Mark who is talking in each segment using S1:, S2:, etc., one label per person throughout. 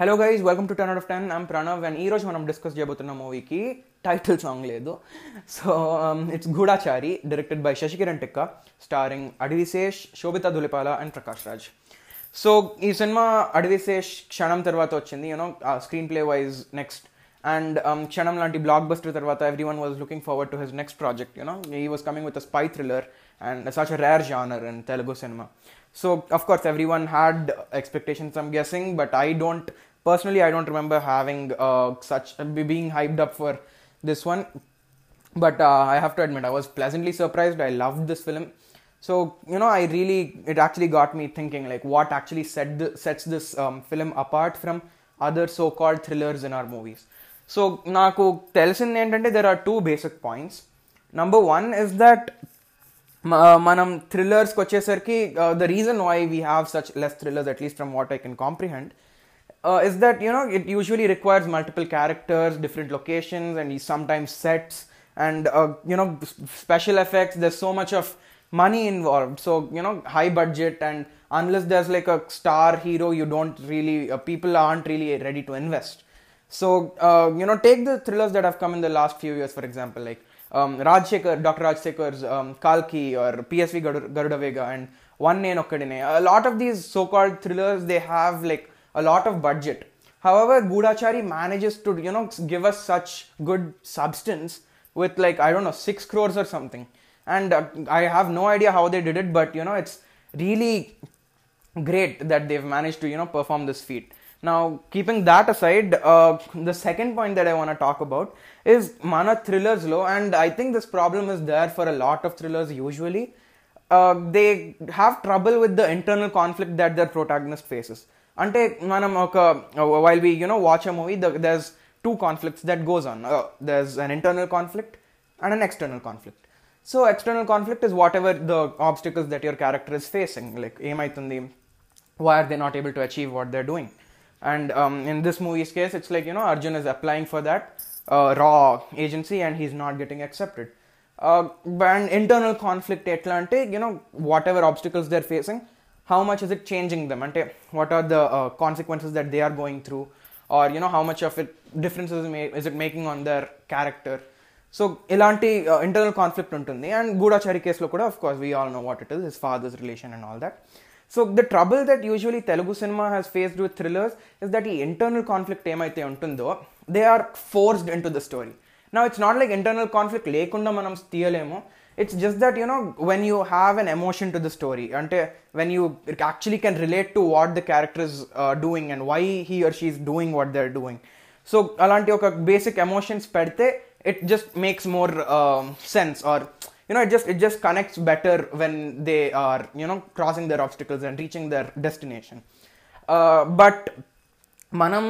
S1: Hello guys welcome to ten out of ten I'm Pranav and ఈ రోజు మనం discuss చేయబోతున్న మూవీకి టైటిల్ సాంగ్ లేదు. So it's Goodachari directed by Sashi Kiran Tikka starring Adivi Sesh Sobhita Dhulipala and Prakash Raj so ఈ సినిమా అడివిశేష్ క్షణం తర్వాత వచ్చింది you know screen play wise next and Kshanam లాంటి బ్లాక్ బస్టర్ తర్వాత every one was looking forward to his next project you know he was coming with a spy thriller and such a rare genre in Telugu cinema so of course everyone had expectations I'm guessing but I don't personally i don't remember having uh, such be- being hyped up for this one but uh, i have to admit i was pleasantly surprised i loved this film so you know i really it actually got me thinking like what actually set the, sets this um, film apart from other so-called thrillers in our movies so నాకు తెలిసింది ఏంటంటే there are two basic points number one is that మ- మనం థ్రిల్లర్స్కి వచ్చేసరికి the reason why we have such less thrillers at least from what I can comprehend uh, is that you know it usually requires multiple characters, different locations, and sometimes sets and uh, you know special effects. There's so much of money involved, so you know high budget and unless there's like a star hero, you don't really uh, people aren't really ready to invest. So uh, you know take the thrillers that have come in the last few years, for example, like um, Dr. Rajasekhar's um, Kalki or PSV Garudavega and One Nen Okkadine. A lot of these so-called thrillers they have like a lot of budget. However, Gudachari manages to, you know, give us such good substance with like, I don't know, six crores or something. And uh, I have no idea how they did it, but you know, it's really great that they've managed to you know perform this feat now keeping that aside uh, the second point that i want to talk about is mana thrillers low and i think this problem is there for a lot of thrillers usually uh, they have trouble with the internal conflict that their protagonist faces అంటే మనం ఒక while we you know watch a movie there's two conflicts that goes on uh, there's an internal conflict and an external conflict so external conflict is whatever the obstacles that your character is facing like ఏమైతుంది why are they not able to achieve what they're doing and um, in this movie's case it's like you know arjun is applying for that uh, raw agency and he's not getting accepted uh, and internal conflict ఎట్లా అంటే you know whatever obstacles they're facing how much is it changing them? అంటే what are the uh, consequences that they are going through? Or you know how much of it differences is it making on their character? So ఇలాంటి uh, internal conflict ఉంటుంది. And Goodachari కేసులో కూడా of course we all know what it is his father's relation and all that so the trouble that usually Telugu cinema has faced with thrillers is that ఈ internal conflict ఏమైతే ఉంటుందో they are forced into the story నా it's not like internal conflict లేకుండా మనం తీయలేము. It's just that you know when you have an emotion to the story అంటే when you actually can relate to what the character is doing and why he or she is doing what they are doing so అలాంటి ఒక basic emotions పెడితే it just makes more sense are you know it just it just connects better when they are you know crossing their obstacles and reaching their destination uh, but మనం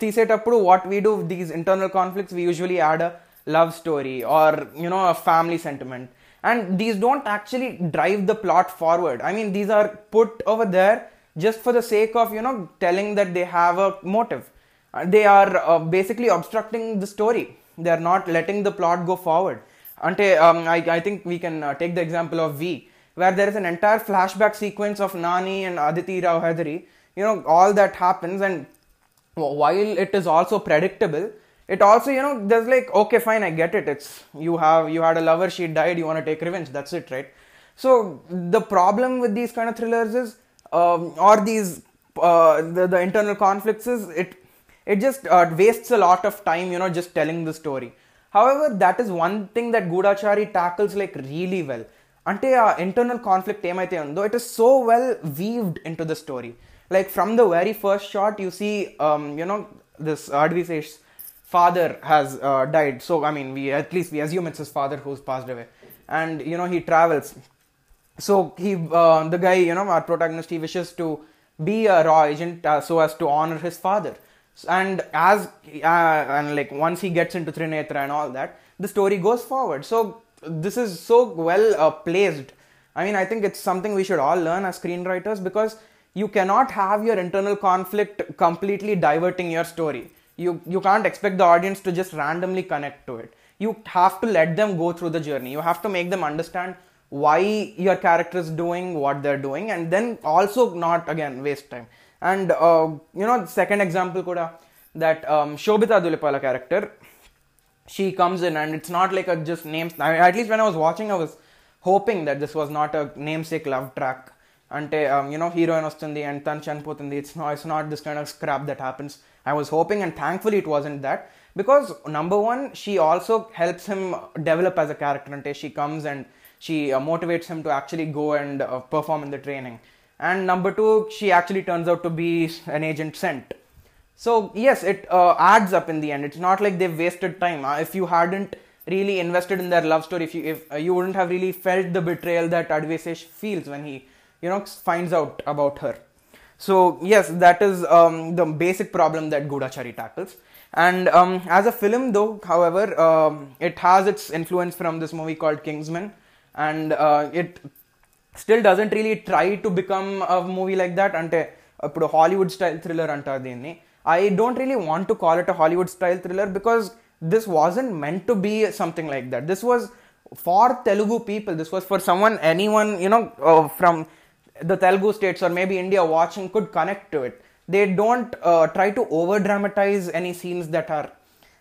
S1: తీసేటప్పుడు what we do these internal conflicts we usually add love story or you know a family sentiment. And these don't actually drive the plot forward. I mean these are put over there just for the sake of you know telling that they have a motive. They are uh, basically obstructing the story. They are not letting the plot go forward. Until um, I, I, think we can uh, take the example of v where there is an entire flashback sequence of nani and aditi rao hydari you know all that happens and while it is also predictable it also you know there's like okay fine i get it it's you have you had a lover she died you want to take revenge that's it right so the problem with these kind of thrillers is um, or these uh, the, the internal conflicts is it it just uh, wastes a lot of time you know just telling the story however that is one thing that gudachari tackles like really well అంటే ఆ internal conflict ఏమైతే though it is so well weaved into the story. Like from the very first shot, you see, um, you know, this Adivi Sesh's father has uh, died. So i mean we at least we assume it's his father who's passed away. And you know he travels. So he uh, the guy you know our protagonist he wishes to be a raw agent uh, so as to honor his father. And as uh, and like once he gets into trinetra and all that the story goes forward. So this is so well uh, placed. I mean i think it's something we should all learn as screenwriters because you cannot have your internal conflict completely diverting your story you you can't expect the audience to just randomly connect to it. You have to let them go through the journey. You have to make them understand why your character is doing what they're doing and then also not again waste time. And uh, you know second example kuda that um, shobita dhulipala character she comes in and it's not like a just name I mean, at least when i was watching i was hoping that this was not a namesake love track. అంటే you know heroine వస్తుంది and తను చనిపోతుంది it's not it's not this kind of scrap that happens. I was hoping, and thankfully it wasn't that. Because number one, she also helps him develop as a character until she comes and she uh, motivates him to actually go and uh, perform in the training. And number two, she actually turns out to be an agent sent. So yes, it uh, adds up in the end. It's not like they've wasted time. Uh, if you hadn't really invested in their love story, if you if uh, you wouldn't have really felt the betrayal that Adivi Sesh feels when he you know finds out about her. So yes, that is um, the basic problem that Gudachari tackles. And um, as a film, though, however, um, it has its influence from this movie called Kingsman, and uh, it still doesn't really try to become a movie like that. Ante a Hollywood style thriller anta I don't really want to call it a Hollywood style thriller because this wasn't meant to be something like that. This was for Telugu people. This was for someone, anyone, you know, uh, from the Telugu states or maybe India watching could connect to it. They don't uh, try to over dramatize any scenes that are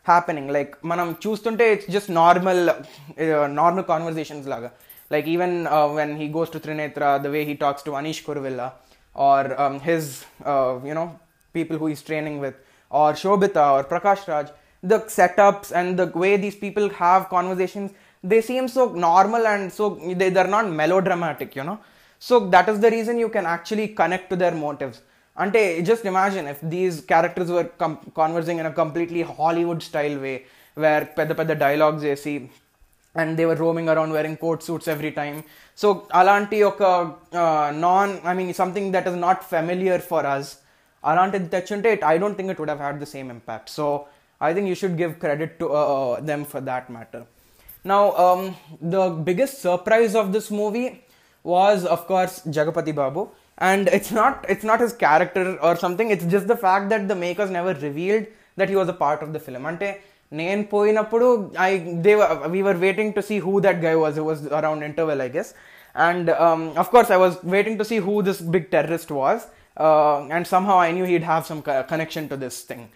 S1: happening. Like, manam choose it's just normal, uh, normal conversations. Laga. Like, even uh, when he goes to Trinetra, the way he talks to Anish Kuruvilla or um, his, you know, people who he's training with, or Shobita or Prakash Raj, the setups and the way these people have conversations, they seem so normal and so they're not melodramatic, you know. they're not melodramatic, you know. So that is the reason you can actually connect to their motives. Ante, just imagine if these characters were com- conversing in a completely Hollywood style way, where పెద్ద పెద్ద dialogues వేసి and they were roaming around wearing coat suits every time. So అలాంటి ఒక non I mean something that is not familiar for us అలాంటిది తెచ్చుంటే it I don't think it would have had the same impact so I think you should give credit to them for that matter Now, um, the biggest surprise of this movie was, of course, Jagapati Babu, and it's not it's not his character or something. It's just the fact that the makers never revealed that he was a part of the film. అంటే నేను పోయినప్పుడు I they we were waiting to see who that guy was was around interval I guess and of course I was waiting to see who this big terrorist was and somehow I knew he'd have some connection to this thing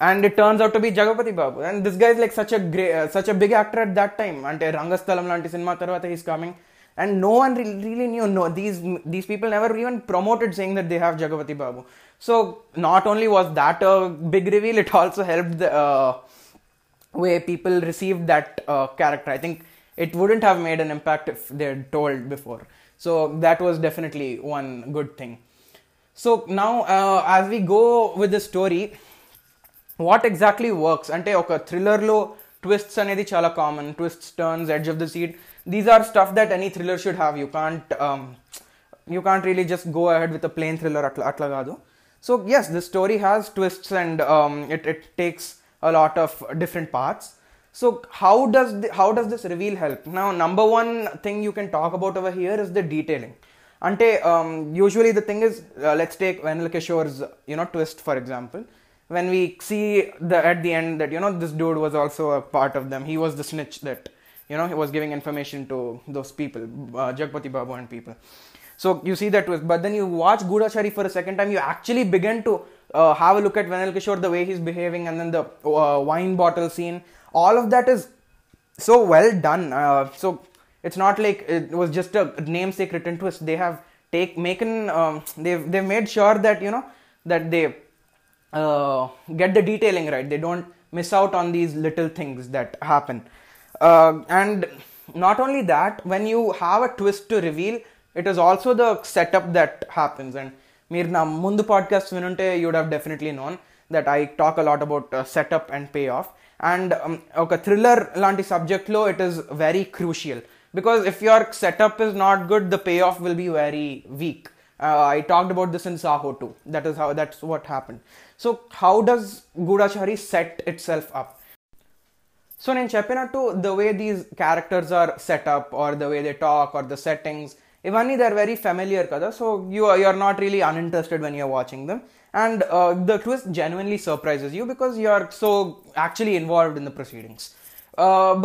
S1: and it turns out to be Jagapati Babu. And this guy is like such a great, uh, such a big actor at that time. Ante Rangastalam lanti cinema tarvata he's coming, and no one really, really knew. No, these these people never even promoted saying that they have Jagapati Babu. So not only was that a big reveal, it also helped the uh, way people received that uh, character. I think it wouldn't have made an impact if they'd told before. So that was definitely one good thing. So now, uh, as we go with the story, what exactly works అంటే ఒక థ్రిల్లర్లో twists అనేది చాలా common twists turns edge of the seat these are stuff that any thriller should have you can't you can't really just go ahead with a plain thriller అట్లా అట్లా కాదు so yes this story has twists and it it takes a lot of different parts so how does how does this reveal help నా number one thing you can talk about hour here is the detailing అంటే usually the thing is let's take Vennela Kishore's you know twist for example when we see the at the end that you know this dude was also a part of them. He was the snitch that you know he was giving information to those people uh, jagapati babu and people. So you see that twist. But then you watch gudachari for a second time you actually begin to uh, have a look at vennela kishore the way he's behaving and then the uh, wine bottle scene. All of that is so well done. Uh, so it's not like it was just a namesake written twist. They have take um, they've they've made sure that you know that they uh, get the detailing right. They don't miss out on these little things that happen. Uh, and not only that, when you have a twist to reveal, it is also the setup that happens. And మీరు నా ముందు podcast వినుంటే you would have definitely known that I talk a lot about setup and pay of and ఒక thriller లాంటి సబ్జెక్ట్లో it is very crucial because if your setup is not good the pay of will be very weak uh, I talked about this in Saaho too. That is how that's what happened. So how does Gudachari set itself up? So in Chepinattu, the way these characters are set up, or the way they talk, or the settings, eveny they're very familiar. Familiar ಕದಾ you're not really uninterested when you're watching them, and uh, the twist genuinely surprises you because you're so actually so actually involved in the proceedings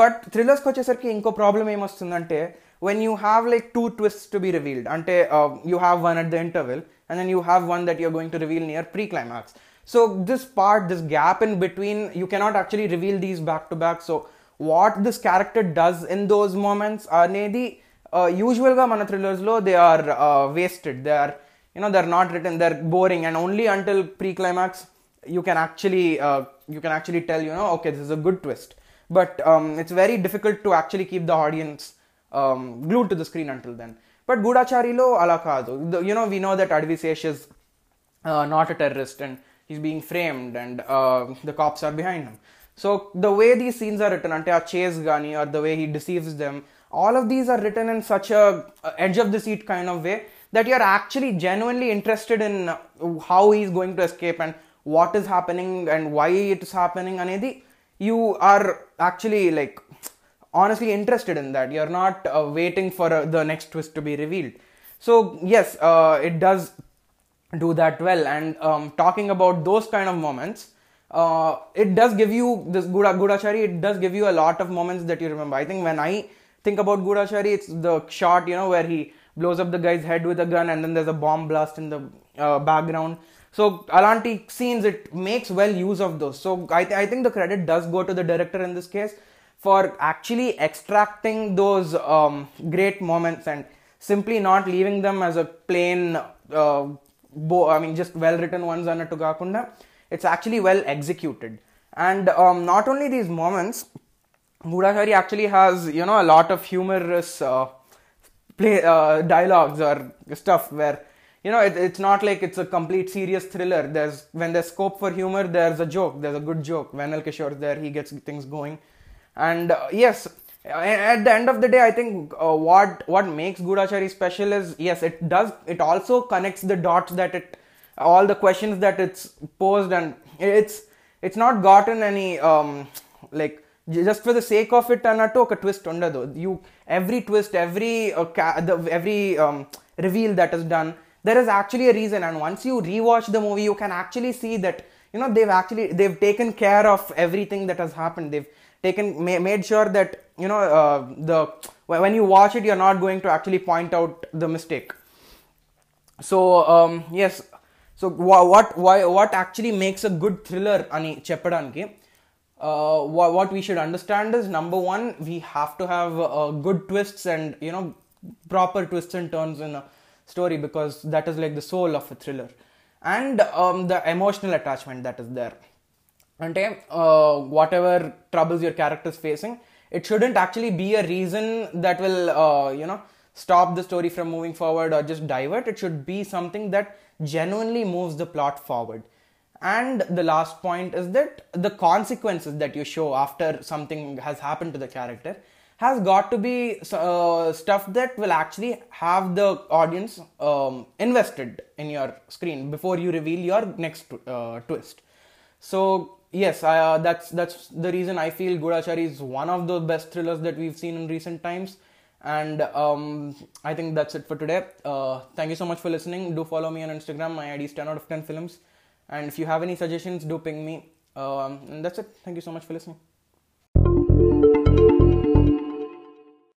S1: but థ్రిల్లర్స్కి వచ్చేసరికి ఇంకో problem ఏమొస్తుందంటే when you have like two twists to be revealed ante uh, you have one at the interval and then you have one that you're going to reveal near pre-climax so this part this gap in between you cannot actually reveal these back to back so what this character does in those moments అనేది యూజువల్గా మన థ్రిల్లర్స్లో they or wasted they are you know they are not return they are boring and only until pre climax you can actually uh, you can actually tell you know okay this is a good twist but um, it's very difficult to actually keep the audience um, um, glued to the screen until then. But Gudachari lo alakadu. You know, we know that Adivi Sesh is uh, not a terrorist and he's being framed and uh, the cops are behind him. So the way these scenes are written, ante chase gani or the way he deceives them, all of these are written in such a edge of the seat kind of way that you're actually genuinely interested in how he's going to escape and what is happening and why it is happening. And you are actually like honestly interested in that. You're not uh, waiting for uh, the next twist to be revealed. So yes uh, it does do that well. And um, talking about those kind of moments uh, it does give you this Guda, gudachari it does give you a lot of moments that you remember. I think when i think about gudachari it's the shot you know where he blows up the guy's head with a gun and then there's a bomb blast in the uh, background. So alanti scenes it makes well use of those. So I, th- I think the credit does go to the director in this case for actually extracting those um, great moments and simply not leaving them as a plain uh, bo- i mean just well written ones annattu kaakunda it's actually well executed and um, not only these moments Gudachari actually has you know a lot of humorous uh, play uh, dialogues or stuff where you know it, it's not like it's a complete serious thriller. There's when there's scope for humor, there's a joke. There's a good joke. Kishore is there, he gets things going, and uh, yes, at the end of the day, I think uh, what what makes Gudachari special is yes, it does. It also connects the dots that it all the questions that it's posed and it's it's not gotten any um, like j- just for the sake of it అన్నట్టు ఒక twist ఉండదు you every twist every every reveal that is done there is actually a reason and once you rewatch the movie you can actually see that you know they've actually they've taken care of everything that has happened they've taken ma- made sure that you know uh, the when you watch it you're not going to actually point out the mistake so um, yes so wha- what why what actually makes a good thriller అని చెప్పడానికి uh, what, what we should understand is number one we have to have uh, good twists and you know proper twists and turns in a story because that is like the soul of a thriller and um, the emotional attachment that is there అంటే whatever troubles your characters facing it shouldn't actually be a reason that will you know stop the story from moving forward or just divert. It should be something that genuinely moves the plot forward. And the last point is that the consequences that you show after something has happened to the character has got to be uh, stuff that will actually have the audience um, invested in your screen before you reveal your next uh, twist. So yes, uh, that's that's the reason I feel Gudachari is one of the best thrillers that we've seen in recent times. And um, I think that's it for today. Uh, thank you so much for listening. Do follow me on Instagram. My ID is 10 out of 10 films. And if you have any suggestions, do ping me. Um, and that's it. Thank you so much for listening.